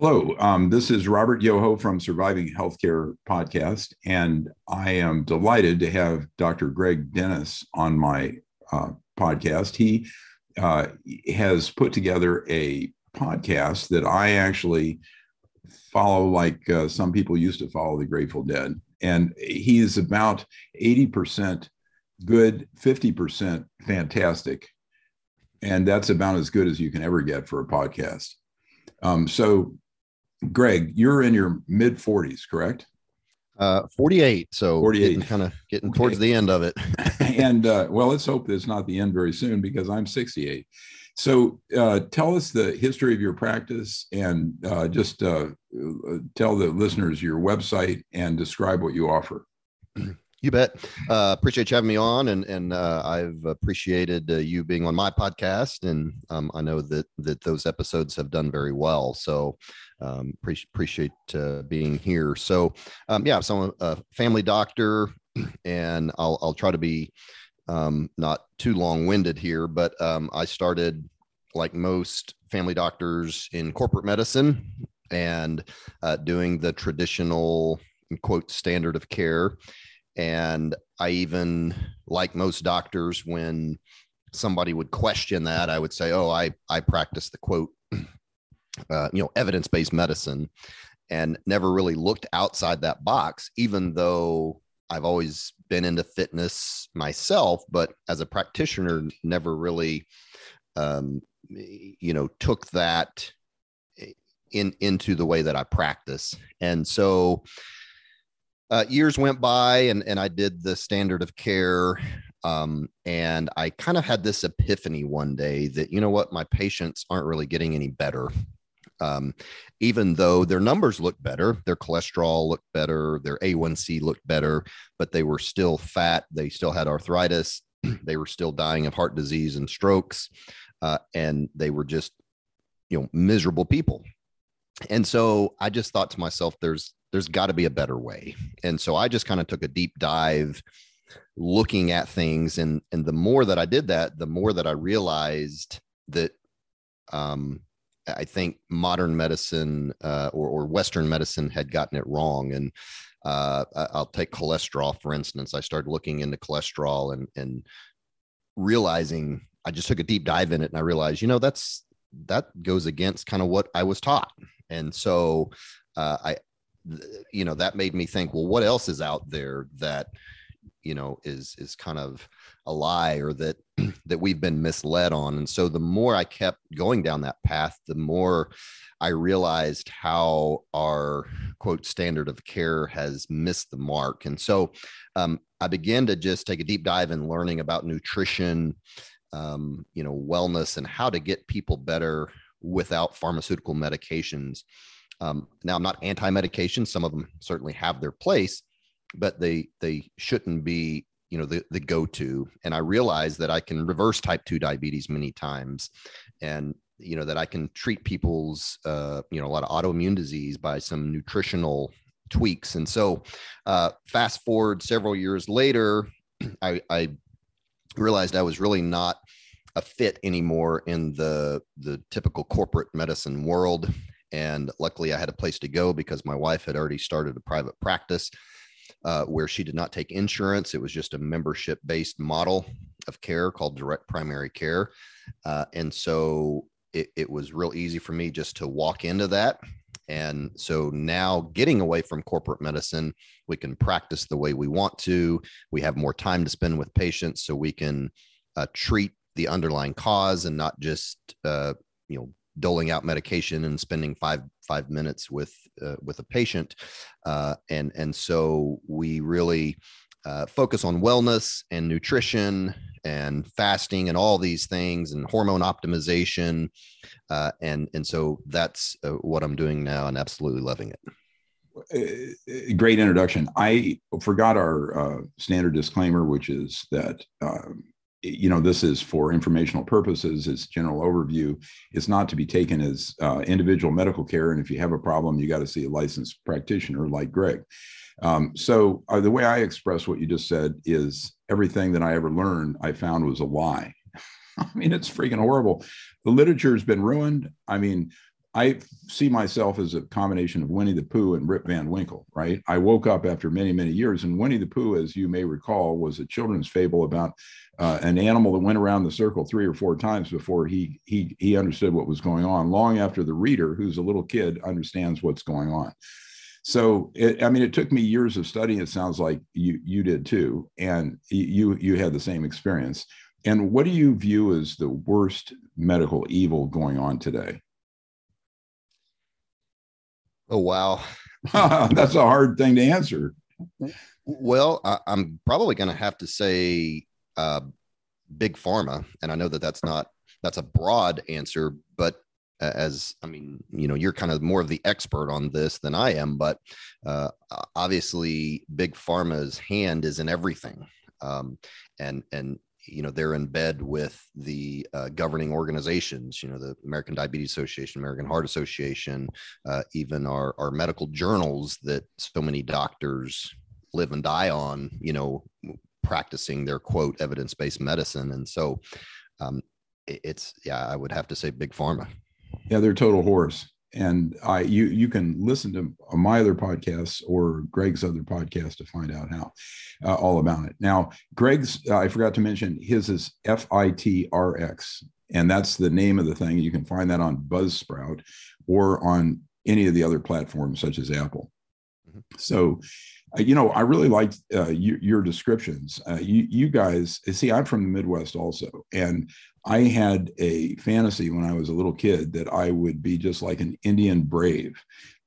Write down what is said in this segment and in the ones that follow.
Hello, um, this is Robert Yoho from Surviving Healthcare Podcast, and I am delighted to have Dr. Greg Dennis on my uh, podcast. He uh, has put together a podcast that I actually follow, like uh, some people used to follow the Grateful Dead, and he is about 80% good, 50% fantastic. And that's about as good as you can ever get for a podcast. Um, so Greg, you're in your mid 40s, correct? Uh, 48. So 48. kind of getting towards the end of it. and uh, well, let's hope it's not the end very soon because I'm 68. So uh, tell us the history of your practice and uh, just uh, tell the listeners your website and describe what you offer. You bet. Uh, appreciate you having me on, and and uh, I've appreciated uh, you being on my podcast, and um, I know that that those episodes have done very well. So um, pre- appreciate uh, being here. So um, yeah, so I'm a family doctor, and I'll I'll try to be um, not too long winded here, but um, I started like most family doctors in corporate medicine and uh, doing the traditional quote standard of care and I even, like most doctors, when somebody would question that, I would say, "Oh, I I practice the quote, uh, you know, evidence based medicine," and never really looked outside that box, even though I've always been into fitness myself, but as a practitioner, never really, um, you know, took that in into the way that I practice, and so uh, years went by and, and I did the standard of care. Um, and I kind of had this epiphany one day that, you know what, my patients aren't really getting any better. Um, even though their numbers looked better, their cholesterol looked better, their A1C looked better, but they were still fat. They still had arthritis. they were still dying of heart disease and strokes. Uh, and they were just, you know, miserable people. And so I just thought to myself, there's there's got to be a better way. And so I just kind of took a deep dive looking at things and and the more that I did that, the more that I realized that um I think modern medicine uh, or, or Western medicine had gotten it wrong. And uh, I'll take cholesterol, for instance. I started looking into cholesterol and, and realizing I just took a deep dive in it and I realized, you know, that's that goes against kind of what I was taught. And so uh, I, you know that made me think well what else is out there that you know is is kind of a lie or that that we've been misled on? And so the more i kept going down that path the more i realized how our quote standard of care has missed the mark. And so um, i began to just take a deep dive in learning about nutrition um, you know wellness and how to get people better without pharmaceutical medications um, now, I'm not anti-medication. Some of them certainly have their place, but they they shouldn't be you know the the go-to. And I realize that I can reverse type two diabetes many times, and you know that I can treat people's uh, you know a lot of autoimmune disease by some nutritional tweaks. And so, uh, fast forward several years later, I, I realized I was really not a fit anymore in the the typical corporate medicine world and luckily, I had a place to go because my wife had already started a private practice uh, where she did not take insurance. It was just a membership based model of care called direct primary care. Uh, and so it, it was real easy for me just to walk into that. And so now getting away from corporate medicine, we can practice the way we want to. We have more time to spend with patients so we can uh, treat the underlying cause and not just, uh, you know, doling out medication and spending five five minutes with uh, with a patient, uh, and and so we really uh, focus on wellness and nutrition and fasting and all these things and hormone optimization, uh, and and so that's uh, what I'm doing now and absolutely loving it. Uh, great introduction. I forgot our standard disclaimer, which is that um, you know this is for informational purposes it's general overview it's not to be taken as uh, individual medical care and if you have a problem you got to see a licensed practitioner like greg. Um, so uh, the way i express what you just said is everything that i ever learned i found was a lie. I mean it's freaking horrible. The literature has been ruined. I mean I see myself as a combination of Winnie the Pooh and Rip Van Winkle, right? I woke up after many, many years, and Winnie the Pooh, as you may recall, was a children's fable about uh, an animal that went around the circle three or four times before he he he understood what was going on. Long after the reader, who's a little kid, understands what's going on. So, it, I mean, it took me years of studying. It sounds like you you did too, and you you had the same experience. And what do you view as the worst medical evil going on today? Oh, wow. That's a hard thing to answer. Well, I, am probably going to have to say uh, big pharma. And I know that that's not, that's a broad answer, but as I mean, you know, you're kind of more of the expert on this than I am, but uh, obviously, big pharma's hand is in everything, um, and and you know they're in bed with the uh, governing organizations you know the american diabetes association american heart association uh, even our, our medical journals that so many doctors live and die on you know practicing their quote evidence-based medicine. And so um, it, it's yeah i would have to say big pharma. Yeah they're total horse and I you you can listen to my other podcasts or Greg's other podcast to find out how uh, all about it. Now, Greg's uh, I forgot to mention his is FITRX, and that's the name of the thing. You can find that on Buzzsprout or on any of the other platforms such as Apple. Mm-hmm. So, you know, I really liked uh, you, your descriptions. Uh, you, you guys, see, I'm from the Midwest also, and I had a fantasy when I was a little kid that I would be just like an Indian brave.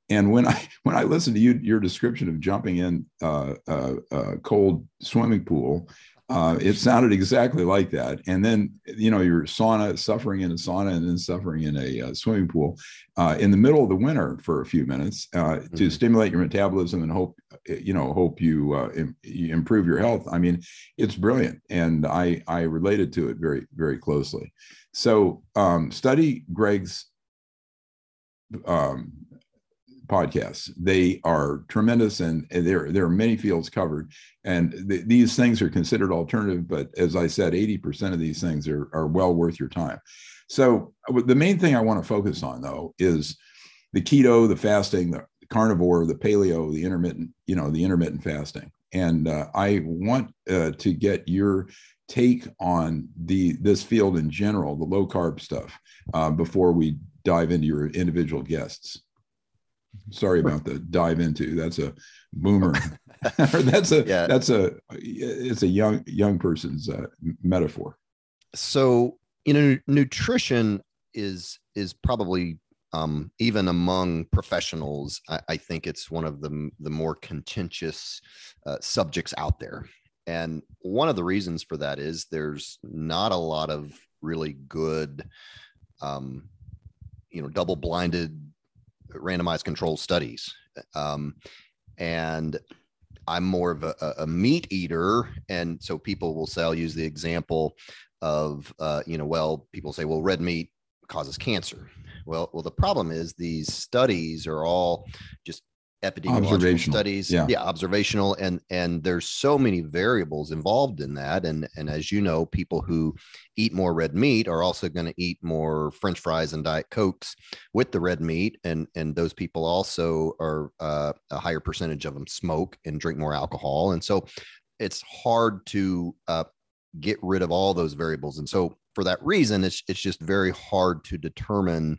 And when I when I listened to you, your description of jumping in uh, a, a cold swimming pool, uh, it sounded exactly like that. And then, you know, you're sauna, suffering in a sauna and then suffering in a uh, swimming pool uh, in the middle of the winter for a few minutes uh, mm-hmm. to stimulate your metabolism and hope, you know, hope you, uh, Im- you, improve your health. I mean, it's brilliant. And I, I related to it very, very closely. So um, study Greg's um, podcasts. They are tremendous, and there there are many fields covered. And th- these things are considered alternative, but as I said, eighty percent of these things are are well worth your time. So the main thing I want to focus on though is the keto, the fasting, the carnivore, the paleo, the intermittent, you know, the intermittent fasting. And uh, I want uh, to get your take on the this field in general, the low carb stuff, uh, before we dive into your individual guests. Sorry about the dive into. That's a boomer. that's a yeah. that's a it's a young young person's uh, metaphor. So you know, nutrition is is probably um, even among professionals. I, I, think it's one of the the more contentious uh, subjects out there. And one of the reasons for that is there's not a lot of really good, um, you know, double blinded randomized control studies. Um, and I'm more of a, a, meat eater. And so people will say, I'll use the example of, uh, you know, well, people say, well, red meat causes cancer. Well, well, the problem is these studies are all just epidemiological studies yeah. yeah observational and and there's so many variables involved in that and and as you know people who eat more red meat are also going to eat more french fries and diet cokes with the red meat and and those people also are uh, a higher percentage of them smoke and drink more alcohol and so it's hard to uh, get rid of all those variables and so for that reason it's it's just very hard to determine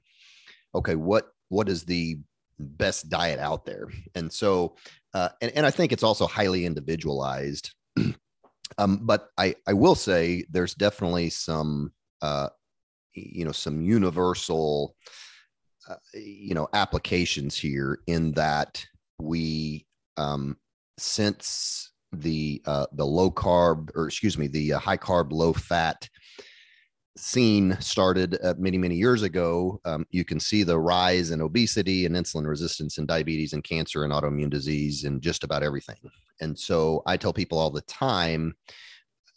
okay what what is the best diet out there. And so, uh, and, and I think it's also highly individualized. um, but I, I will say there's definitely some, uh, you know, some universal, uh, you know, applications here in that we, um, since the uh, the low carb or excuse me the uh, high carb low fat scene started uh, many many years ago um, you can see the rise in obesity and insulin resistance and diabetes and cancer and autoimmune disease and just about everything and so i tell people all the time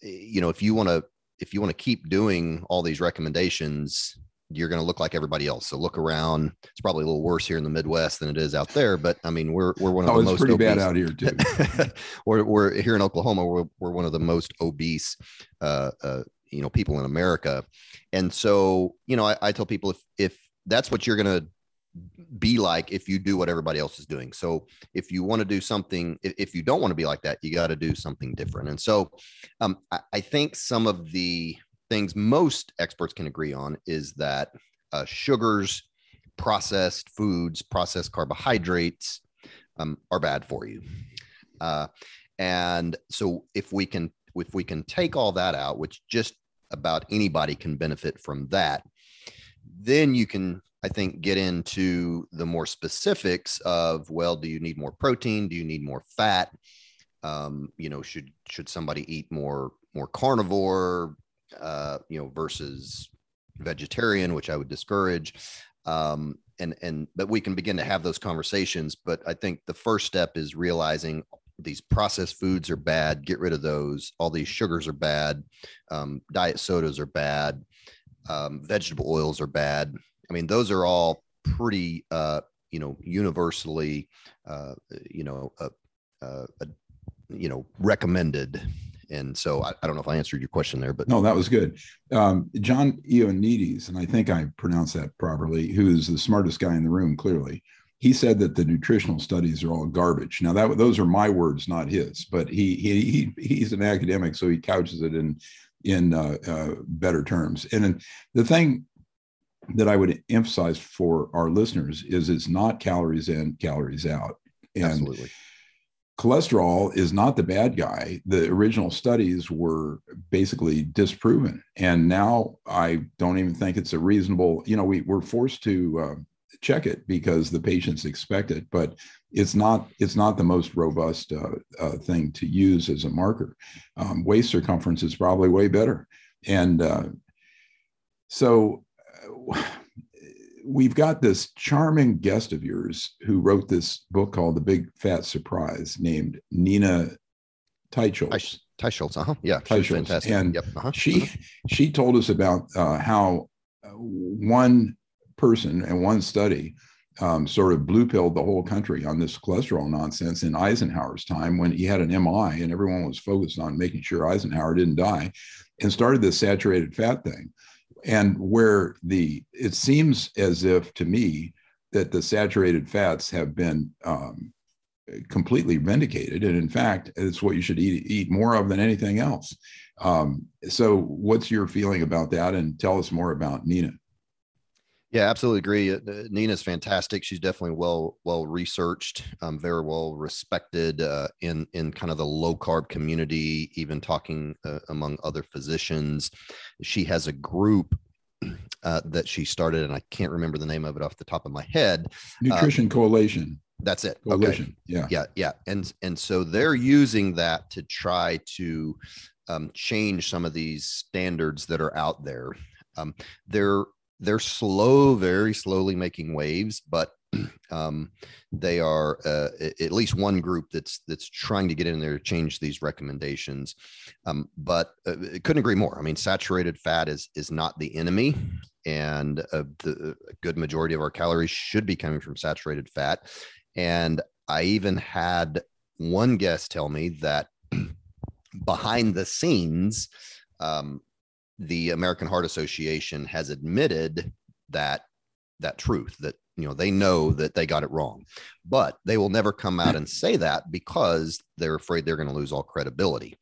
you know if you want to if you want to keep doing all these recommendations you're going to look like everybody else. So look around. It's probably a little worse here in the Midwest than it is out there, but I mean, we're we're one of oh, the most pretty obese. bad out here too. we're, we're here in Oklahoma. We're, we're one of the most obese uh, uh, you know people in America. And so, you know, I, I tell people if if that's what you're going to be like if you do what everybody else is doing. So if you want to do something, if you don't want to be like that, you got to do something different. And so um, I, I, think some of the things most experts can agree on is that uh, sugars, processed foods, processed carbohydrates um, are bad for you. Uh, and so if we can if we can take all that out, which just about anybody can benefit from that, then you can I think get into the more specifics of well, do you need more protein? Do you need more fat? Um, you know, should should somebody eat more more carnivore? Uh, you know, versus vegetarian, which I would discourage. Um, and and but we can begin to have those conversations. But I think the first step is realizing these processed foods are bad. Get rid of those. All these sugars are bad. Um, diet sodas are bad. Um, vegetable oils are bad. I mean, those are all pretty, uh, you know, universally, uh, you know, uh, uh, you know, recommended. And so I, I, don't know if I answered your question there, but no, that was good. Um, John Ioannidis, and I think I pronounced that properly, who is the smartest guy in the room, clearly he said that the nutritional studies are all garbage. Now that those are my words, not his, but he he, he he's an academic, so he couches it in in uh, uh, better terms. And the thing that I would emphasize for our listeners is it's not calories in, calories out. And Absolutely. cholesterol is not the bad guy. The original studies were basically disproven. And now I don't even think it's a reasonable, you know, we, we're forced to uh, check it because the patients expect it, but it's not it's not the most robust uh, uh, thing to use as a marker. Um, waist circumference is probably way better, and uh, so uh, we've got this charming guest of yours who wrote this book called The Big Fat Surprise, named Nina Teicholz. Teicholz, uh-huh. Yeah, Teicholz. fantastic. And yep. uh-huh. she uh-huh. she told us about uh, how uh, one person and one study um, sort of blue pilled the whole country on this cholesterol nonsense in Eisenhower's time when he had an MI and everyone was focused on making sure Eisenhower didn't die and started this saturated fat thing. And where the, it seems as if to me that the saturated fats have been um, completely vindicated. And in fact, it's what you should eat, eat more of than anything else. Um, so, what's your feeling about that? And tell us more about Nina. Yeah, absolutely agree. Uh, Nina's fantastic. She's definitely well well researched, um, very well respected uh, in in kind of the low carb community. Even talking uh, among other physicians, she has a group uh, that she started, and I can't remember the name of it off the top of my head. Nutrition Coalition. That's it. Coalition. Okay. Yeah. Yeah. Yeah. And and so they're using that to try to um, change some of these standards that are out there. Um, they're they're slow, very slowly making waves, but um, they are uh, at least one group that's that's trying to get in there to change these recommendations. Um, but uh, couldn't agree more. I mean, saturated fat is is not the enemy, and uh, the good majority of our calories should be coming from saturated fat. And I even had one guest tell me that behind the scenes, um, the American Heart Association has admitted that that truth that you know they know that they got it wrong. But they will never come out and say that because they're afraid they're going to lose all credibility.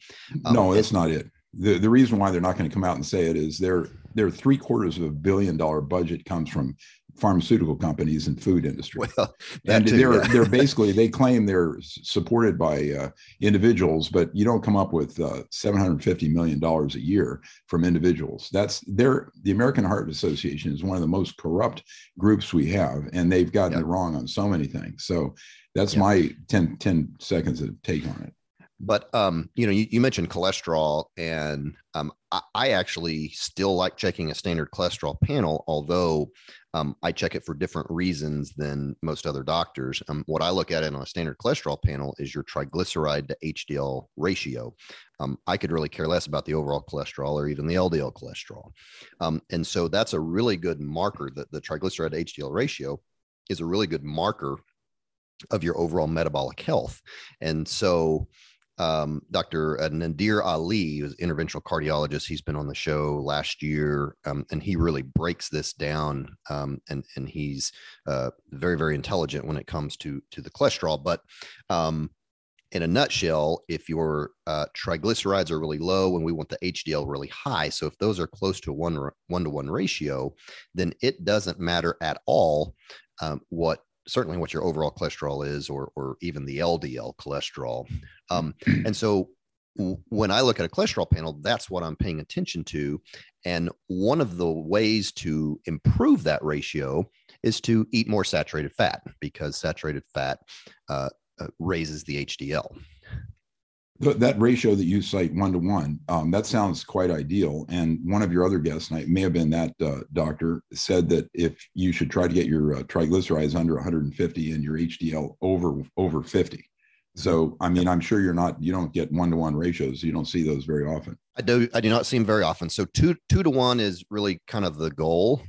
Um, no that's not it. The, the reason why they're not going to come out and say it is their their three quarters of a billion dollar budget comes from pharmaceutical companies and food industry. Well, and too, they're yeah. they're basically they claim they're supported by uh, individuals, but you don't come up with uh, 750 million dollars a year from individuals. That's their the American Heart Association is one of the most corrupt groups we have, and they've gotten yep. it wrong on so many things. So that's yep. my 10, 10 seconds of take on it. But um, you know, you, you mentioned cholesterol, and um, I, I, actually still like checking a standard cholesterol panel, although um, I check it for different reasons than most other doctors. Um, what I look at it on a standard cholesterol panel is your triglyceride to HDL ratio. Um, I could really care less about the overall cholesterol or even the LDL cholesterol, um, and so that's a really good marker. That the triglyceride to HDL ratio is a really good marker of your overall metabolic health, and so um, Dr. Nadir Ali, who's interventional cardiologist. He's been on the show last year, um, and he really breaks this down. Um, and and he's uh, very very intelligent when it comes to to the cholesterol. But um, in a nutshell, if your uh, triglycerides are really low and we want the HDL really high, so if those are close to one one to one ratio, then it doesn't matter at all um, what certainly what your overall cholesterol is, or or even the LDL cholesterol. Um, and so when I look at a cholesterol panel, that's what I'm paying attention to. And one of the ways to improve that ratio is to eat more saturated fat because saturated fat uh, uh, raises the HDL. That ratio that you cite one to one, um, that sounds quite ideal. And one of your other guests, and it may have been that uh, doctor, said that if you should try to get your uh, triglycerides under 150 and your HDL over over 50. So, I mean, I'm sure you're not, you don't get one to one ratios. You don't see those very often. I do, I do not see them very often. So two, two to one is really kind of the goal.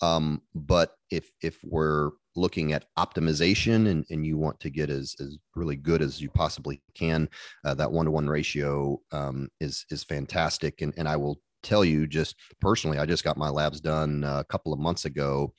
Um, but if, if we're looking at optimization and, and you want to get as, as really good as you possibly can, uh, that one to one ratio um, is, is fantastic. And, and I will tell you just personally, I just got my labs done a couple of months ago.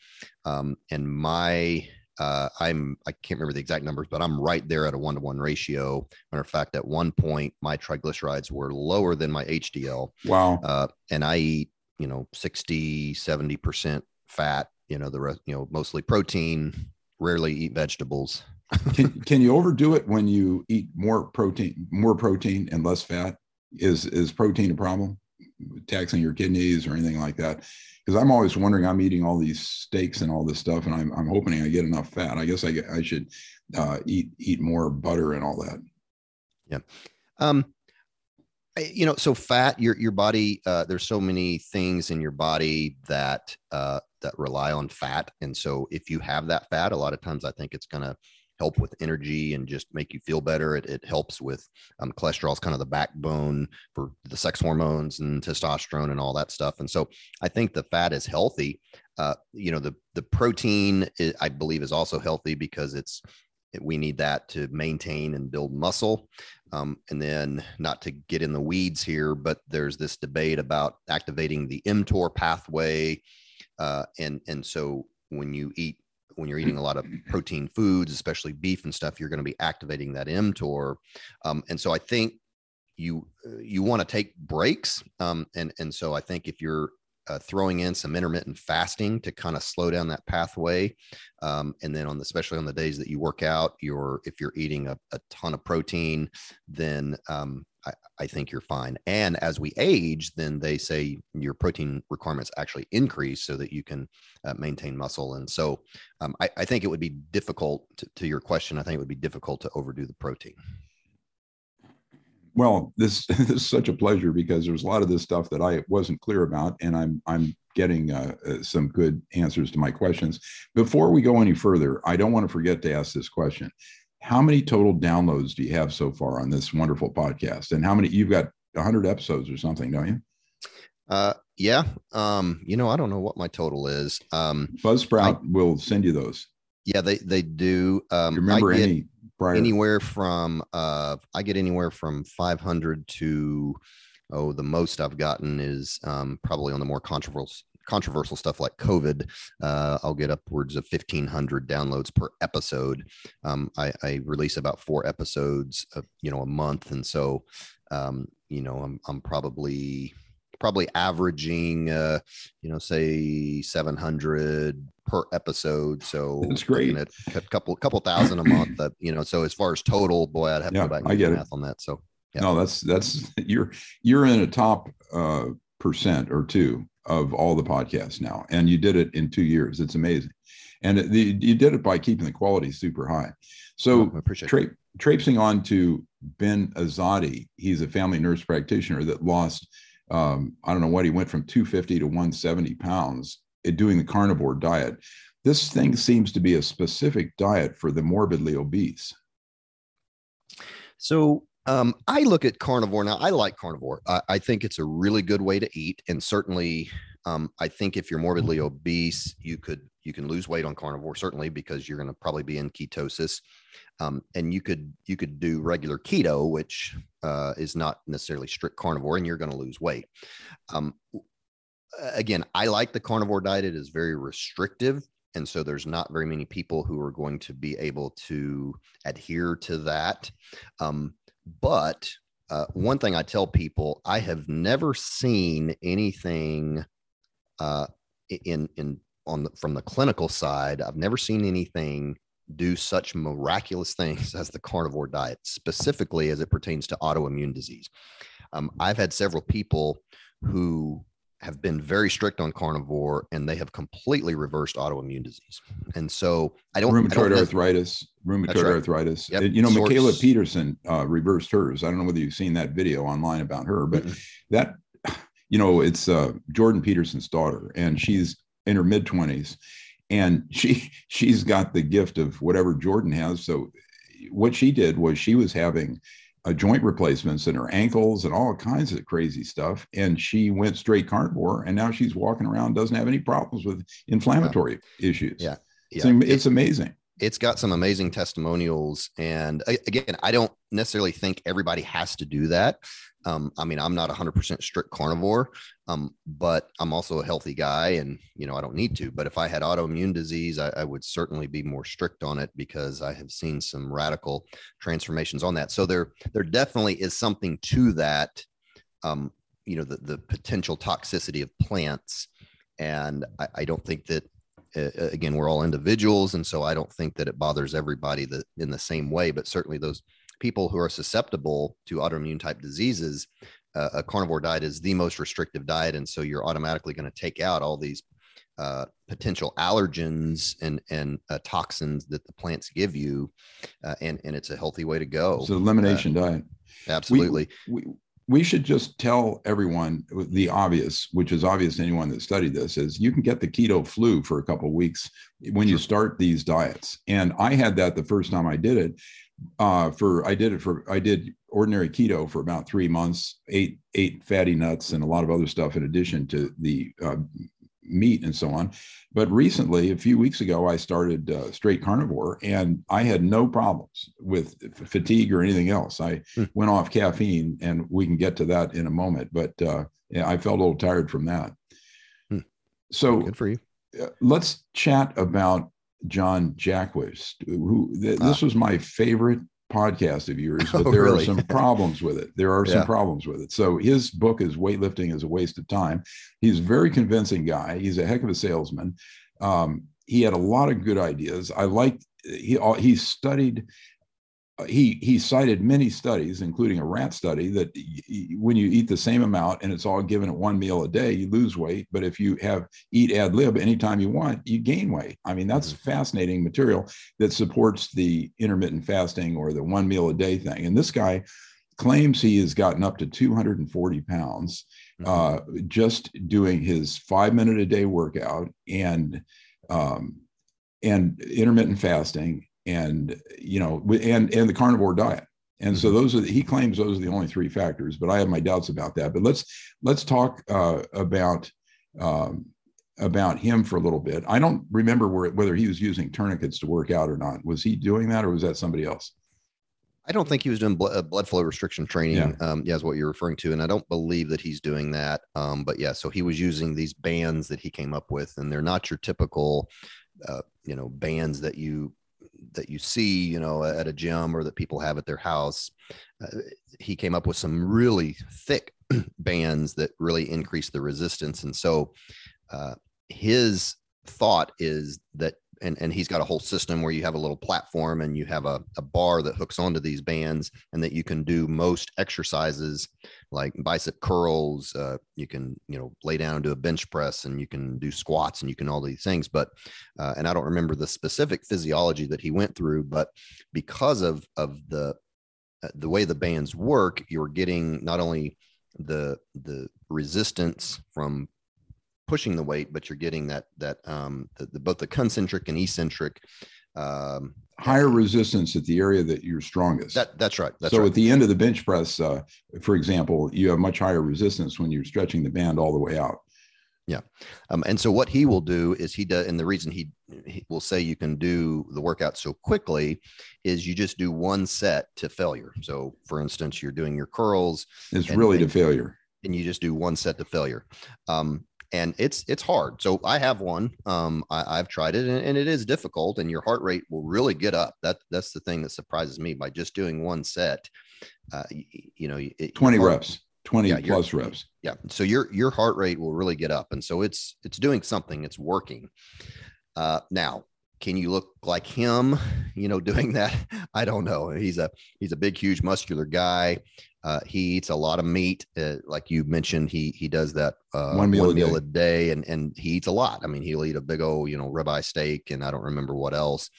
Um, and my, uh, I'm I can't remember the exact numbers, but I'm right there at a one to one ratio. Matter of fact, at one point my triglycerides were lower than my HDL. Wow. Uh, and I eat, you know, 60, 70 percent fat you know the rest you know mostly protein rarely eat vegetables. Can, can you overdo it when you eat more protein more protein and less fat? Is is protein a problem taxing your kidneys or anything like that? Because i'm always wondering i'm eating all these steaks and all this stuff and i'm, I'm hoping i get enough fat. I guess i, I should uh, eat eat more butter and all that. Yeah. Um you know so fat your your body uh, there's so many things in your body that uh, that rely on fat and so if you have that fat a lot of times i think it's going to help with energy and just make you feel better it, it helps with um, cholesterol is kind of the backbone for the sex hormones and testosterone and all that stuff and so i think the fat is healthy uh, you know the the protein is, i believe is also healthy because it's we need that to maintain and build muscle. Um, and then, not to get in the weeds here, but there's this debate about activating the mTOR pathway. Uh, and and so when you eat when you're eating a lot of protein foods, especially beef and stuff, you're going to be activating that mTOR. Um, and so I think you you want to take breaks. Um, and and so I think if you're uh, throwing in some intermittent fasting to kind of slow down that pathway. Um, and then on the, especially on the days that you work out, you're, if you're eating a, a ton of protein, then um, I, I, think you're fine. And as we age, then they say your protein requirements actually increase so that you can uh, maintain muscle. And so um, I, I, think it would be difficult to, to your question. I think it would be difficult to overdo the protein. Well, this, this is such a pleasure because there's a lot of this stuff that I wasn't clear about, and I'm I'm getting uh, uh, some good answers to my questions. Before we go any further, I don't want to forget to ask this question: How many total downloads do you have so far on this wonderful podcast? And how many you've got 100 episodes or something, don't you? Uh, yeah. Um, you know, I don't know what my total is. Um, Buzzsprout I, will send you those. Yeah, they they do. Um, do remember any prior? Anywhere from uh, I get anywhere from 500 to oh, the most I've gotten is um, probably on the more controversial controversial stuff like COVID. Uh, I'll get upwards of 1,500 downloads per episode. Um, I, I, release about four episodes, of, you know, a month, and so um, you know, I'm I'm probably probably averaging, uh, you know, say 700 per episode. So that's great. A couple, couple thousand a month. That you know. So as far as total, boy, I'd have yeah, to go back and I get math it. on that. So yeah. no, that's that's you're you're in a top uh, percent or two of all the podcasts now, and you did it in two years. It's amazing, and it, the, you did it by keeping the quality super high. So oh, tra- traipsing on to Ben Azadi, he's a family nurse practitioner that lost um, I don't know what he went from 250 to 170 pounds doing the carnivore diet. This thing seems to be a specific diet for the morbidly obese. So um, I look at carnivore now. I like carnivore. I, I, think it's a really good way to eat, and certainly Um, I think if you're morbidly obese, you could you can lose weight on carnivore certainly because you're going to probably be in ketosis, um, and you could you could do regular keto, which uh, is not necessarily strict carnivore, and you're going to lose weight. Um, again, I like the carnivore diet; it is very restrictive, and so there's not very many people who are going to be able to adhere to that. Um, but uh, one thing I tell people, I have never seen anything uh, in in on the, from the clinical side. I've never seen anything do such miraculous things as the carnivore diet, specifically as it pertains to autoimmune disease. Um, I've had several people who have been very strict on carnivore and they have completely reversed autoimmune disease. And so I don't rheumatoid I don't arthritis, rheumatoid right. arthritis. Yep. You know, Sorts. Mikhaila Peterson uh, reversed hers. I don't know whether you've seen that video online about her, but mm-hmm. that, you know, it's uh, Jordan Peterson's daughter and she's in her mid twenties and she, she's got the gift of whatever Jordan has. So what she did was she was having uh, joint replacements in her ankles and all kinds of crazy stuff. And she went straight carnivore, and now she's walking around, doesn't have any problems with inflammatory issues. Yeah, yeah. It's, it's amazing. It's got some amazing testimonials, and again, I don't necessarily think everybody has to do that. Um, I mean, I'm not 100% strict carnivore, um, but I'm also a healthy guy, and you know I don't need to. But if I had autoimmune disease, I, I, would certainly be more strict on it because I have seen some radical transformations on that. So there, there definitely is something to that. Um, you know, the the potential toxicity of plants, and I, I don't think that. Again, we're all individuals, and so I don't think that it bothers everybody that in the same way. But certainly, those people who are susceptible to autoimmune type diseases, uh, a carnivore diet is the most restrictive diet. And so you're automatically going to take out all these uh, potential allergens and and uh, toxins that the plants give you, uh, and and it's a healthy way to go. It's an elimination uh, diet. Absolutely. We, we, we should just tell everyone the obvious, which is obvious to anyone that studied this, is you can get the keto flu for a couple weeks when you start these diets. And I had that the first time I did it, uh, for I did it for I did ordinary keto for about three months, ate ate fatty nuts and a lot of other stuff in addition to the uh, meat and so on. But recently, a few weeks ago, I started uh, straight carnivore, and I had no problems with fatigue or anything else. I hmm. went off caffeine, and we can get to that in a moment. But uh, yeah, I felt a little tired from that. Hmm. So good for you. Uh, let's chat about John Jaquish, who th- this ah. was my favorite podcast of yours, but oh, there really? are some problems with it. There are yeah. some problems with it. So his book is Weightlifting is a Waste of Time. He's a very convincing guy. He's a heck of a salesman. Um, he had a lot of good ideas. I like he he studied he he cited many studies, including a rat study, that when you eat the same amount and it's all given at one meal a day, you lose weight. But if you have eat ad lib anytime you want, you gain weight. I mean, that's mm-hmm. fascinating material that supports the intermittent fasting or the one meal a day thing. And this guy claims he has gotten up to 240 pounds mm-hmm. uh, just doing his five minute a day workout and um, and intermittent fasting and you know and and the carnivore diet and so mm-hmm. those are he claims those are the only three factors but i have my doubts about that but let's let's talk uh, about um, about him for a little bit i don't remember where, whether he was using tourniquets to work out or not was he doing that or was that somebody else I don't think he was doing blood, uh, blood flow restriction training. Yeah. Um, yeah, is what you're referring to, and I don't believe that he's doing that. Um, but yeah, so he was using these bands that he came up with, and they're not your typical, uh, you know, bands that you that you see, you know, at a gym or that people have at their house. Uh, he came up with some really thick bands that really increase the resistance. And so uh, his thought is that and, and he's got a whole system where you have a little platform and you have a, a bar that hooks onto these bands and that you can do most exercises like bicep curls uh, you can you know lay down and do a bench press and you can do squats and you can all these things. But uh, and i don't remember the specific physiology that he went through but because of of the uh, the way the bands work you're getting not only the the resistance from pushing the weight, but you're getting that that um, the, the, both the concentric and eccentric um, higher resistance at the area that you're strongest. That, that's right. That's so right. at the end of the bench press, uh, for example, you have much higher resistance when you're stretching the band all the way out. Yeah. Um, and so what he will do is he does, and the reason he, he will say you can do the workout so quickly is you just do one set to failure. So for instance, you're doing your curls. It's really to failure. And you just do one set to failure. Um, and it's it's hard. So I have one. Um, I, have tried it, and, and, it is difficult. And your heart rate will really get up. That that's the thing that surprises me by just doing one set. Uh, you, you know, it, twenty heart, reps. 20 yeah, plus reps. Yeah. So your your heart rate will really get up. And so it's it's doing something, it's working. Uh now can you look like him you know doing that? I don't know. He's a he's a big huge muscular guy. Uh, he eats a lot of meat. Uh, like you mentioned he he does that uh, one meal, one a, meal day. a, day. and and he eats a lot. I mean he'll eat a big old you know ribeye steak and i don't remember what else.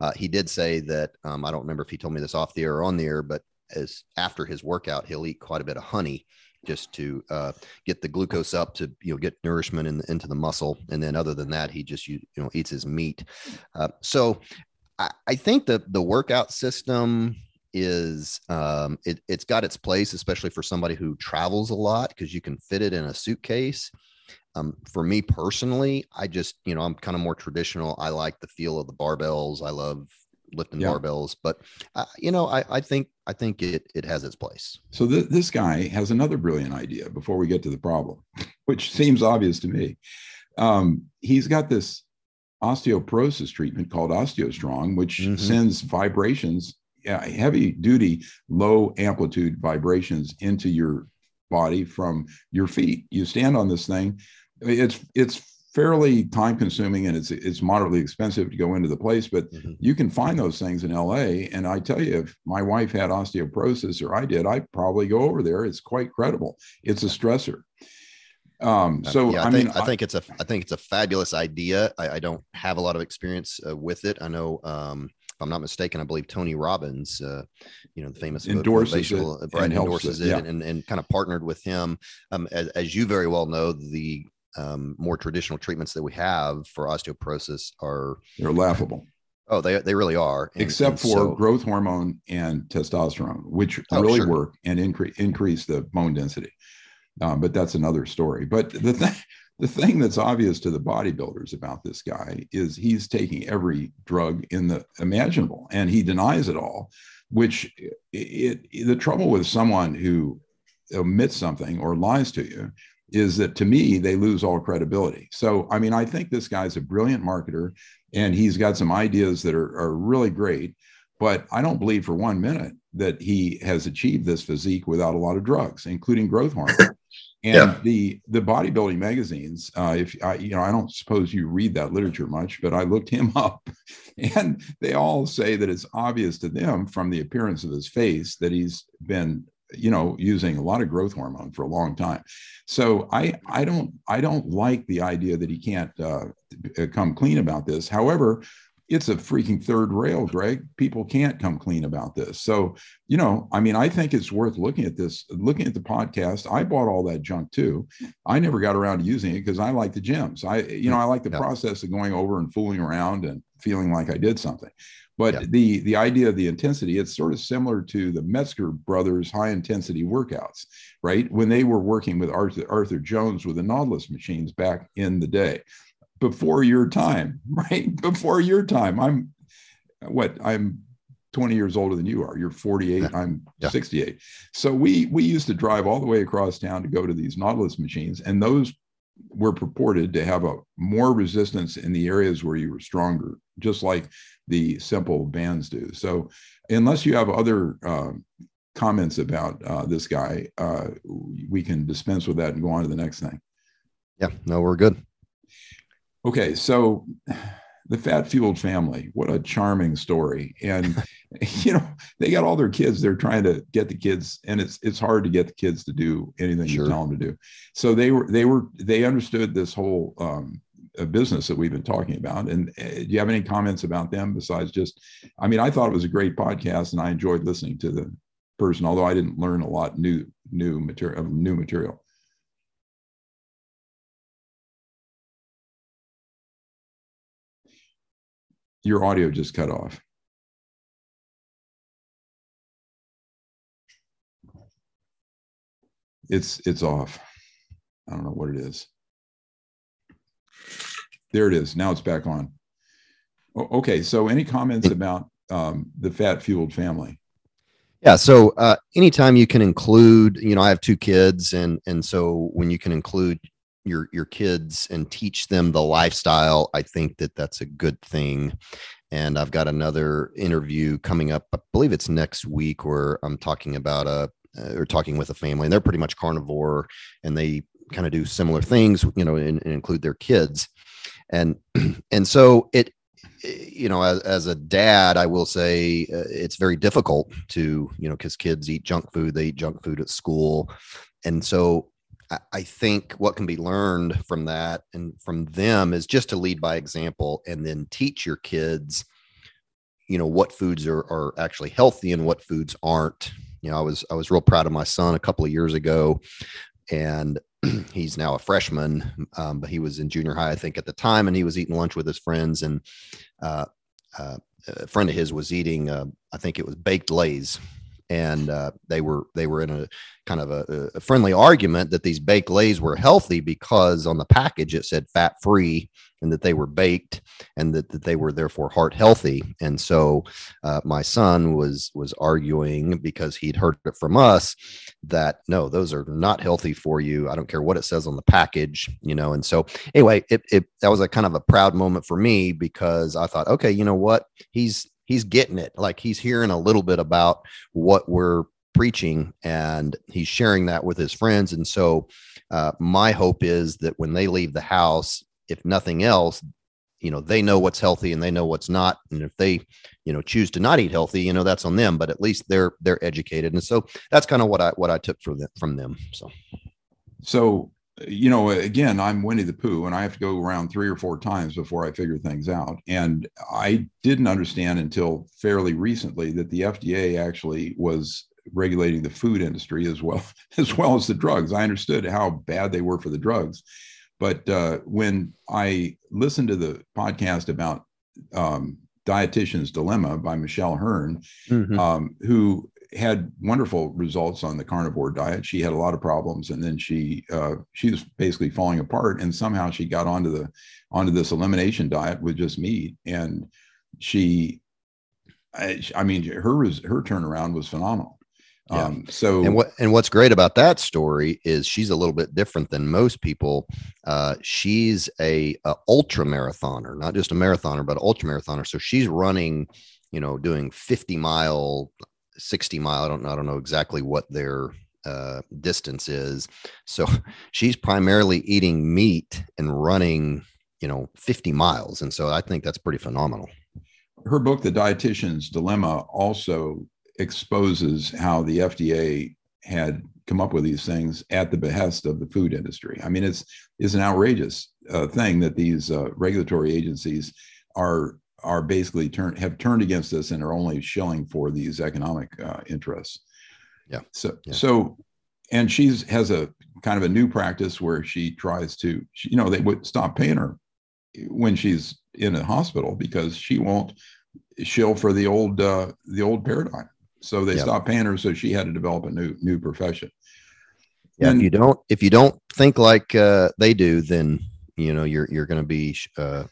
Uh, he did say that um, i don't remember if he told me this off the air or on the air but as after his workout, he'll eat quite a bit of honey just to uh, get the glucose up to you know get nourishment in, into the muscle, and then other than that, he just you, you know eats his meat. Uh, so I, I think that the workout system is um, it, it's got its place, especially for somebody who travels a lot because you can fit it in a suitcase. Um, for me personally, I just, you know, I'm kind of more traditional. I like the feel of the barbells. I love lifting yeah. barbells. But uh, you know, I, I think I think it it has its place. So th- this guy has another brilliant idea before we get to the problem, which seems obvious to me. Um, he's got this osteoporosis treatment called OsteoStrong, which mm-hmm. sends vibrations, yeah, heavy duty, low amplitude vibrations into your body from your feet. You stand on this thing. It's it's fairly time consuming and it's it's moderately expensive to go into the place but mm-hmm. you can find those things in LA and I tell you if my wife had osteoporosis or I did I'd probably go over there. It's quite credible. It's a stressor. Um uh, so yeah, I, I think, mean I think it's a I think it's a fabulous idea. I, I don't have a lot of experience uh, with it. I know um if I'm not mistaken, I believe Tony Robbins, uh, you know, the famous endorses it, Brad endorses it, it yeah. and, and kind of partnered with him. Um, as, as, you very well know, the um, more traditional treatments that we have for osteoporosis are they're laughable. Oh, they they really are. And, Except and for so, growth hormone and testosterone, which oh, really sure. work and increase increase the bone density. Um, but that's another story. But the thing the thing that's obvious to the bodybuilders about this guy is he's taking every drug in the imaginable and he denies it all which it, it, the trouble with someone who omits something or lies to you is that to me they lose all credibility. So I mean, I think this guy's a brilliant marketer, and he's got some ideas that are, are really great. But I don't believe for one minute that he has achieved this physique without a lot of drugs, including growth hormone. And yeah. the the bodybuilding magazines, uh, if I you know, I don't suppose you read that literature much, but I looked him up, and they all say that it's obvious to them from the appearance of his face that he's been you know using a lot of growth hormone for a long time. So i i don't i don't like the idea that he can't uh, come clean about this. However it's a freaking third rail greg. People can't come clean about this. So you know i mean i think it's worth looking at this looking at the podcast. I bought all that junk too. I never got around to using it because i like the gyms i you know i like the yeah. process of going over and fooling around and feeling like i did something but yeah. the the idea of the intensity, it's sort of similar to the Mentzer brothers high intensity workouts, right? When they were working with Arthur, Arthur Jones with the Nautilus machines back in the day, before your time, right? Before your time. I'm what I'm 20 years older than you are. You're 48. Yeah. I'm yeah. 68. So we we used to drive all the way across town to go to these Nautilus machines, and those were purported to have a more resistance in the areas where you were stronger, just like the simple bands do. So, unless you have other uh, comments about uh, this guy, uh, we can dispense with that and go on to the next thing. Yeah, no, we're good. Okay, so the fat fueled family, what a charming story. And you know, they got all their kids. They're trying to get the kids, and it's it's hard to get the kids to do anything sure. you tell them to do. So they were they were they understood this whole um, a business that we've been talking about. And uh, do you have any comments about them besides just, I mean, I thought it was a great podcast and I enjoyed listening to the person, although I didn't learn a lot new, new material, new material. Your audio just cut off. It's it's off. I don't know what it is. There it is. Now it's back on. okay. So, any comments about um, the fat fueled family? Yeah. So, uh, anytime you can include, you know, I have two kids, and and so when you can include your your kids and teach them the lifestyle, I think that that's a good thing. And I've got another interview coming up. I believe it's next week, where I'm talking about a uh, or talking with a family, and they're pretty much carnivore, and they kind of do similar things, you know, and, and include their kids. And and so it you know as, as a dad i will say uh, it's very difficult to you know because kids eat junk food they eat junk food at school and so I, think what can be learned from that and from them is just to lead by example and then teach your kids you know what foods are, are actually healthy and what foods aren't you know i was i was real proud of my son a couple of years ago and he's now a freshman, um, but he was in junior high, I think, at the time, and he was eating lunch with his friends. And uh, uh, a friend of his was eating, uh, I think it was baked Lay's, and uh, they were they were in a kind of a, a, friendly argument that these baked Lay's were healthy because on the package it said fat free and that they were baked and that, that they were therefore heart healthy. And so uh, my son was was arguing because he'd heard it from us that no those are not healthy for you. I don't care what it says on the package you know? And so anyway it, it that was a kind of a proud moment for me because i thought okay you know what? He's he's getting it. Like he's hearing a little bit about what we're preaching and he's sharing that with his friends. And so uh, my hope is that when they leave the house if nothing else you know they know what's healthy and they know what's not. And if they you know choose to not eat healthy you know that's on them but at least they're they're educated. And so that's kind of what i what i took from them from them so. So you know, again, I'm Winnie the Pooh, and I have to go around three or four times before I figure things out. And I didn't understand until fairly recently that the FDA actually was regulating the food industry as well as well as the drugs. I understood how bad they were for the drugs, but uh, when I listened to the podcast about um, Dietitian's Dilemma by Michelle Hurn, mm-hmm. um, who had wonderful results on the carnivore diet. She had a lot of problems, and then she uh, she was basically falling apart. And somehow she got onto the onto this elimination diet with just meat, and she, I, I mean, her her turnaround was phenomenal. Yeah. Um, so and what and what's great about that story is she's a little bit different than most people. Uh, she's a, a ultra marathoner, not just a marathoner, but ultra marathoner. So she's running, you know, doing 50 mile 60 mile. I don't know. I don't know exactly what their uh, distance is. So she's primarily eating meat and running, you know, 50 miles. And so I think that's pretty phenomenal. Her book, The Dietitian's Dilemma, also exposes how the FDA had come up with these things at the behest of the food industry. I mean, it's it's an outrageous uh, thing that these uh, regulatory agencies are are basically turned have turned against us and are only shilling for these economic uh, interests. Yeah. So yeah. so, and she's has a kind of a new practice where she tries to, she, you know, they would stop paying her when she's in a hospital because she won't shill for the old uh, the old paradigm. So they stopped paying her, so she had to develop a new new profession. Yeah, and, if you don't if you don't think like uh, they do, then you know you're you're going to be uh,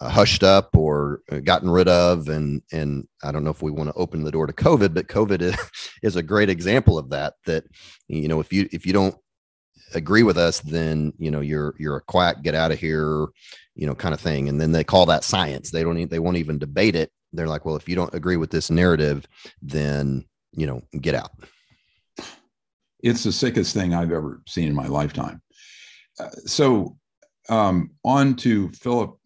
hushed up or uh, gotten rid of and and i don't know if we want to open the door to covid but covid is, is a great example of that that you know if you if you don't agree with us then you know you're you're a quack get out of here you know kind of thing. And then they call that science. They don't even, they won't even debate it. They're like well if you don't agree with this narrative then you know get out. It's the sickest thing i've ever seen in my lifetime. Uh, so um, on to philip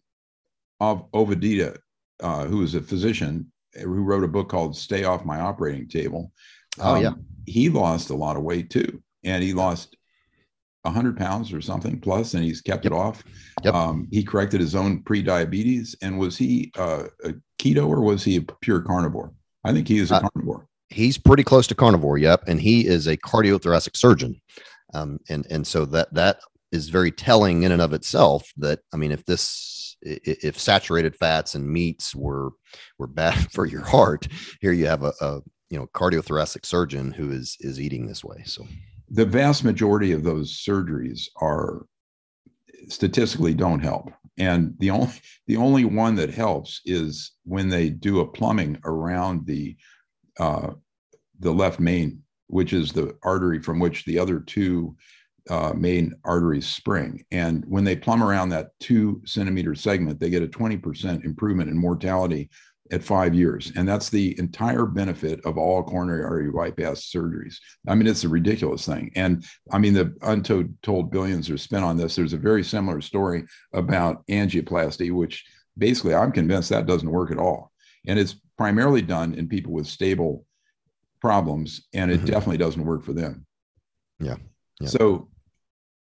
of Ovadia, uh, who is a physician who wrote a book called Stay Off My Operating Table. Oh, um, yeah. He lost a lot of weight too. And he lost 100 pounds or something plus, and he's kept yep. it off. Yep. Um, he corrected his own pre-diabetes. And was he uh, a keto or was he a pure carnivore? I think he is a uh, carnivore. He's pretty close to carnivore. Yep. And he is a cardiothoracic surgeon. Um, and, and so that, that is very telling in and of itself that, I mean, if this if saturated fats and meats were were bad for your heart, here you have a, a you know cardiothoracic surgeon who is is eating this way. So the vast majority of those surgeries are statistically don't help. And the only the only one that helps is when they do a plumbing around the uh, the left main, which is the artery from which the other two uh, main arteries spring. And when they plumb around that two centimeter segment, they get a 20% improvement in mortality at five years. And that's the entire benefit of all coronary artery bypass surgeries. I mean, it's a ridiculous thing. And I mean, the untold billions are spent on this. There's a very similar story about angioplasty, which basically I'm convinced that doesn't work at all. And it's primarily done in people with stable problems, and it mm-hmm. definitely doesn't work for them. Yeah. yeah. So,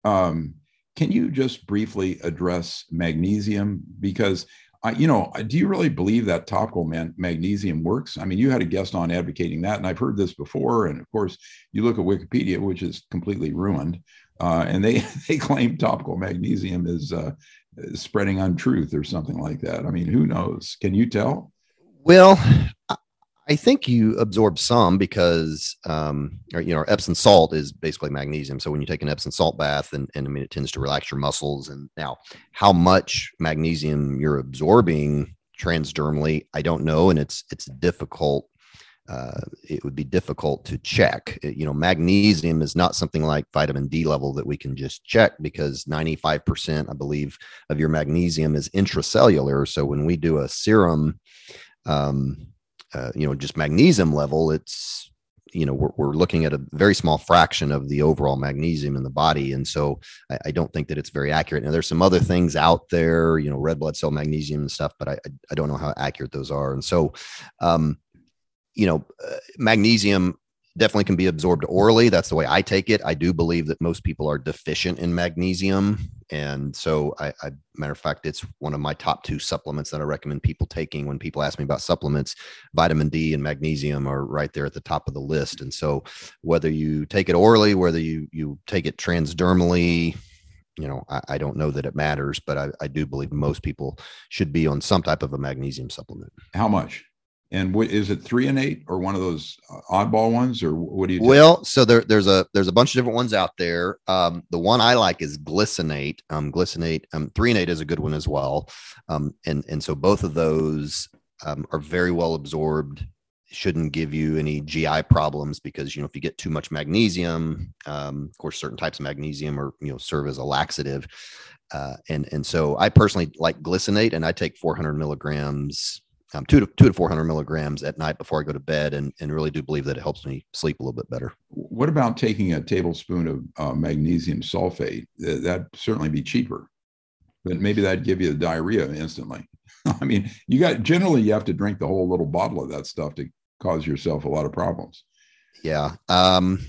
um, can you just briefly address magnesium? Because I, you know, do you really believe that topical man- magnesium works? I mean, you had a guest on advocating that, and I've heard this before. And of course, you look at Wikipedia, which is completely ruined, uh, and they they claim topical magnesium is uh, spreading untruth or something like that. I mean, who knows? Can you tell? Well, I think you absorb some because, um, or, you know, Epsom salt is basically magnesium. So when you take an Epsom salt bath, and, and I mean, it tends to relax your muscles. And now, how much magnesium you're absorbing transdermally, I don't know, and it's it's difficult. Uh, it would be difficult to check. It, you know, magnesium is not something like vitamin D level that we can just check because 95%, I believe, of your magnesium is intracellular. So when we do a serum, um, uh, you know just magnesium level it's you know we're, we're looking at a very small fraction of the overall magnesium in the body. And so I, I, don't think that it's very accurate. Now there's some other things out there you know red blood cell magnesium and stuff but i i don't know how accurate those are. And so um you know uh, magnesium definitely can be absorbed orally. That's the way I take it. I do believe that most people are deficient in magnesium. And so, I, I, matter of fact, it's one of my top two supplements that I recommend people taking. When people ask me about supplements, vitamin D and magnesium are right there at the top of the list. And so, whether you take it orally, whether you you take it transdermally, you know, I, I don't know that it matters, but I, I do believe most people should be on some type of a magnesium supplement. How much? And what is it threonate or one of those uh, oddball ones or what do you? Well, so there, there's a there's a bunch of different ones out there. Um, the one I like is glycinate. Um, glycinate, um, eight is a good one as well. Um, and and so both of those um, are very well absorbed. Shouldn't give you any GI problems because you know if you get too much magnesium, um, of course, certain types of magnesium or you know serve as a laxative. Uh, and and so I personally like glycinate, and I take 400 milligrams um, two to two to four hundred milligrams at night before I go to bed, and and really do believe that it helps me sleep a little bit better. What about taking a tablespoon of uh, magnesium sulfate? That'd certainly be cheaper, but maybe that'd give you the diarrhea instantly. I mean, you got generally you have to drink the whole little bottle of that stuff to cause yourself a lot of problems. Yeah. Um,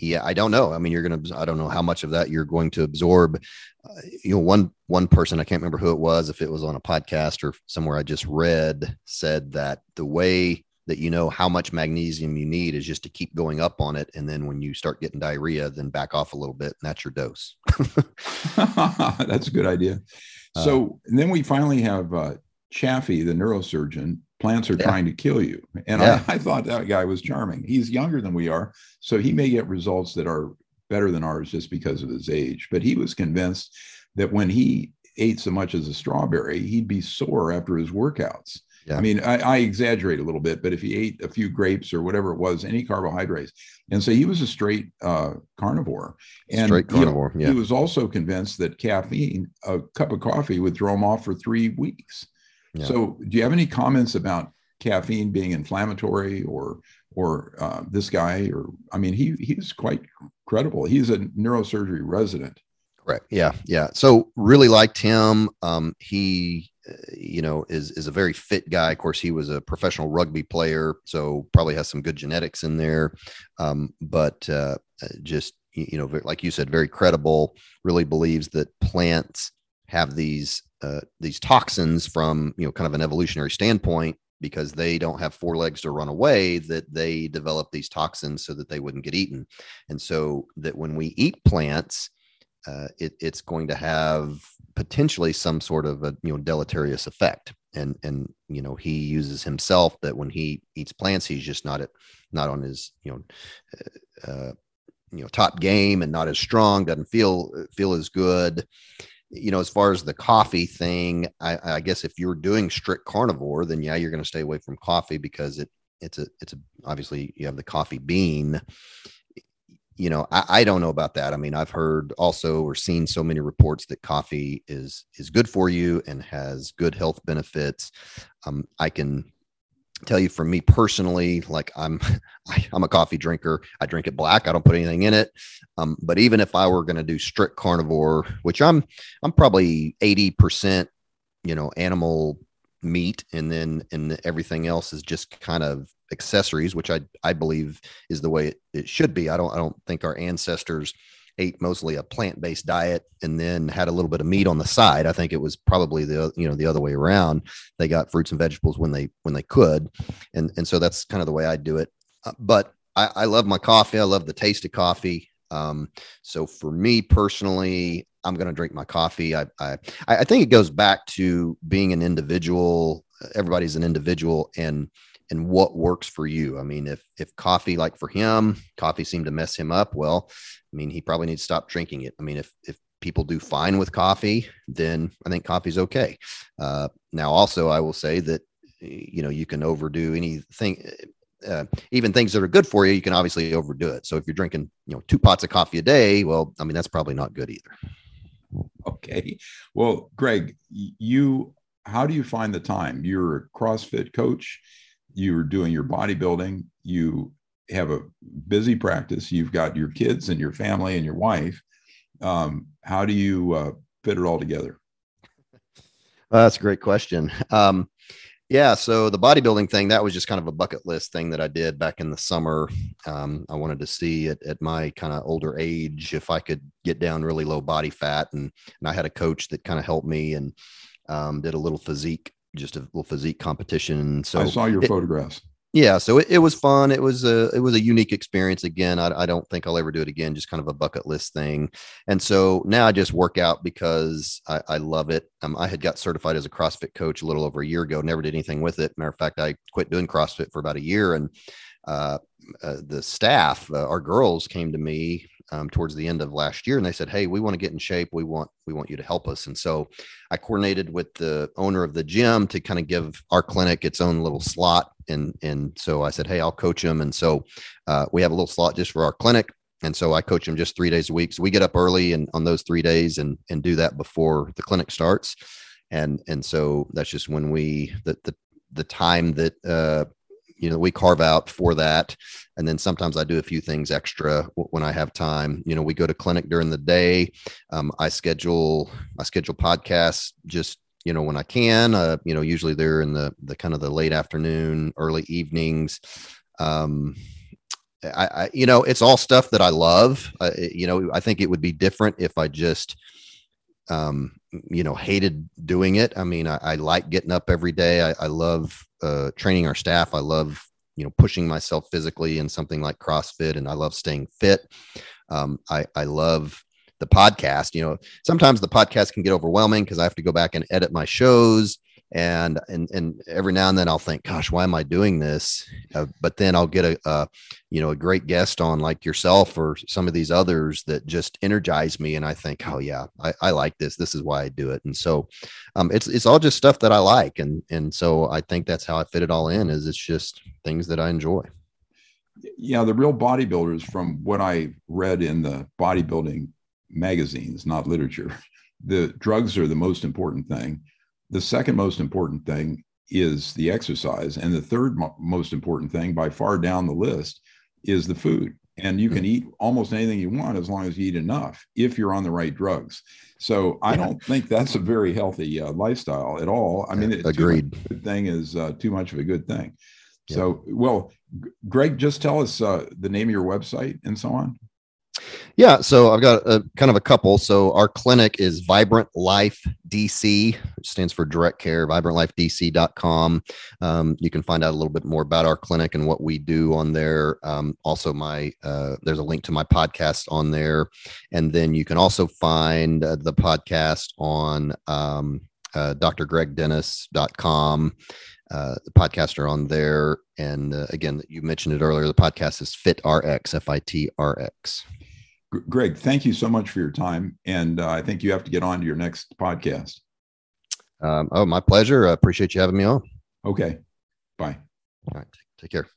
yeah, I don't know. I mean, you're going to, I don't know how much of that you're going to absorb. Uh, you know, one, one person, I can't remember who it was, if it was on a podcast or somewhere I just read said that the way that you know how much magnesium you need is just to keep going up on it. And then when you start getting diarrhea, then back off a little bit and that's your dose. that's a good idea. Uh, so uh, then we finally have uh, Chaffee, the neurosurgeon, plants are yeah. trying to kill you. And yeah. I, I, thought that guy was charming. He's younger than we are, so he may get results that are better than ours just because of his age. But he was convinced that when he ate so much as a strawberry, he'd be sore after his workouts. Yeah. I mean, I, I, exaggerate a little bit, but if he ate a few grapes or whatever it was, any carbohydrates, and so he was a straight uh, carnivore. And straight carnivore. He, yeah. he was also convinced that caffeine, a cup of coffee, would throw him off for three weeks. Yeah. So, do you have any comments about caffeine being inflammatory, or or uh, this guy, or I mean, he he's quite credible. He's a neurosurgery resident. Correct. Yeah, yeah. So really liked him. Um, he, uh, you know, is is a very fit guy. Of course, he was a professional rugby player, so probably has some good genetics in there. Um, but uh, uh just you know, like you said, very credible. Really believes that plants have these uh, these toxins from you know kind of an evolutionary standpoint because they don't have four legs to run away that they develop these toxins so that they wouldn't get eaten. And so that when we eat plants uh, it, it's going to have potentially some sort of a you know deleterious effect. And and you know he uses himself that when he eats plants he's just not at not on his you know uh, uh you know top game and not as strong doesn't feel feel as good you know, as far as the coffee thing, I, I guess if you're doing strict carnivore, then yeah, you're going to stay away from coffee because it it's a it's a obviously you have the coffee bean. You know, I, I don't know about that. I mean, I've heard also or seen so many reports that coffee is is good for you and has good health benefits. Um, I can tell you from me personally like i'm I, am a coffee drinker. I drink it black. I don't put anything in it. Um, but even if i were going to do strict carnivore which i'm i'm probably 80% you know animal meat and then and everything else is just kind of accessories which i i believe is the way it, it should be. I don't i don't think our ancestors ate mostly a plant-based diet and then had a little bit of meat on the side. I think it was probably the you know the other way around. They got fruits and vegetables when they when they could, and and so that's kind of the way I do it. Uh, but I, I, love my coffee. I love the taste of coffee. Um, so for me personally, I'm going to drink my coffee. I, I I think it goes back to being an individual. Everybody's an individual, and and what works for you. I mean, if if coffee, like for him, coffee seemed to mess him up, well, I mean, he probably needs to stop drinking it. I mean, if if people do fine with coffee, then I think coffee's okay. Uh, now, also, I will say that you know you can overdo anything. Uh, even things that are good for you, you can obviously overdo it. So if you're drinking, you know, two pots of coffee a day, well, I mean, that's probably not good either. Okay. Well, Greg, you, how do you find the time? You're a CrossFit coach you're doing your bodybuilding, you have a busy practice, you've got your kids and your family and your wife. Um, how do you uh, fit it all together? Well, that's a great question. Um, yeah, so the bodybuilding thing that was just kind of a bucket list thing that I did back in the summer. Um, I wanted to see at, at my kind of older age if I could get down really low body fat, and and I had a coach that kind of helped me and um, did a little physique just a little physique competition. So I saw your it, photographs. Yeah, so it, it, was fun. It was a it was a unique experience. Again, I, I don't think I'll ever do it again. Just kind of a bucket list thing. And so now I just work out because I, I love it. Um, I had got certified as a CrossFit coach a little over a year ago. Never did anything with it. Matter of fact, I quit doing CrossFit for about a year, and uh, uh, the staff, uh, our girls, came to me um, towards the end of last year, and they said, "Hey, we want to get in shape. We want we want you to help us." And so I coordinated with the owner of the gym to kind of give our clinic its own little slot, and and so I said, "Hey, I'll coach them." And so uh, we have a little slot just for our clinic, and so I coach them just three days a week. So we get up early and on those three days and and do that before the clinic starts, and and so that's just when we the the the time that uh, you know we carve out for that. And then sometimes i do a few things extra when i have time. You know we go to clinic during the day. Um, i schedule i schedule podcasts just you know when i can. Uh, you know usually they're in the the kind of the late afternoon early evenings. Um, I, I, you know it's all stuff that i love. Uh, you know i think it would be different if i just um, you know, hated doing it. I mean, I, I like getting up every day. I, I love uh, training our staff. I love, you know, pushing myself physically in something like CrossFit, and I love staying fit. Um, I, I love the podcast. You know, sometimes the podcast can get overwhelming because I have to go back and edit my shows and and and every now and then I'll think, gosh, why am I doing this? Uh, but then I'll get a, a, you know a great guest on like yourself or some of these others that just energize me, and I think, oh yeah, I, I like this. This is why I do it, and so um, it's it's all just stuff that I like, and and so I think that's how I fit it all in. Is it's just things that I enjoy. Yeah, the real bodybuilders, from what I read in the bodybuilding magazines, not literature, the drugs are the most important thing the second most important thing is the exercise. And the third mo- most important thing, by far down the list, is the food. And you can mm-hmm. eat almost anything you want as long as you eat enough if you're on the right drugs. So I don't think that's a very healthy uh, lifestyle at all. I mean, agreed. Good thing is uh, too much of a good thing. So, well, Greg, just tell us uh, the name of your website and so on. Yeah, so I've got a kind of a couple. So our clinic is Vibrant Life DC, which stands for Direct Care, vibrantlifedc.com. Um, you can find out a little bit more about our clinic and what we do on there. Um, also, my uh, there's a link to my podcast on there, and then you can also find uh, the podcast on um, uh, drgregdennis.com. Uh, the podcast are on there. And uh, again, you mentioned it earlier. The podcast is Fit RX, F I T R X. Greg, thank you so much for your time. And uh, I think you have to get on to your next podcast. Um, oh, my pleasure. I appreciate you having me on. Okay. Bye. All right. Take care.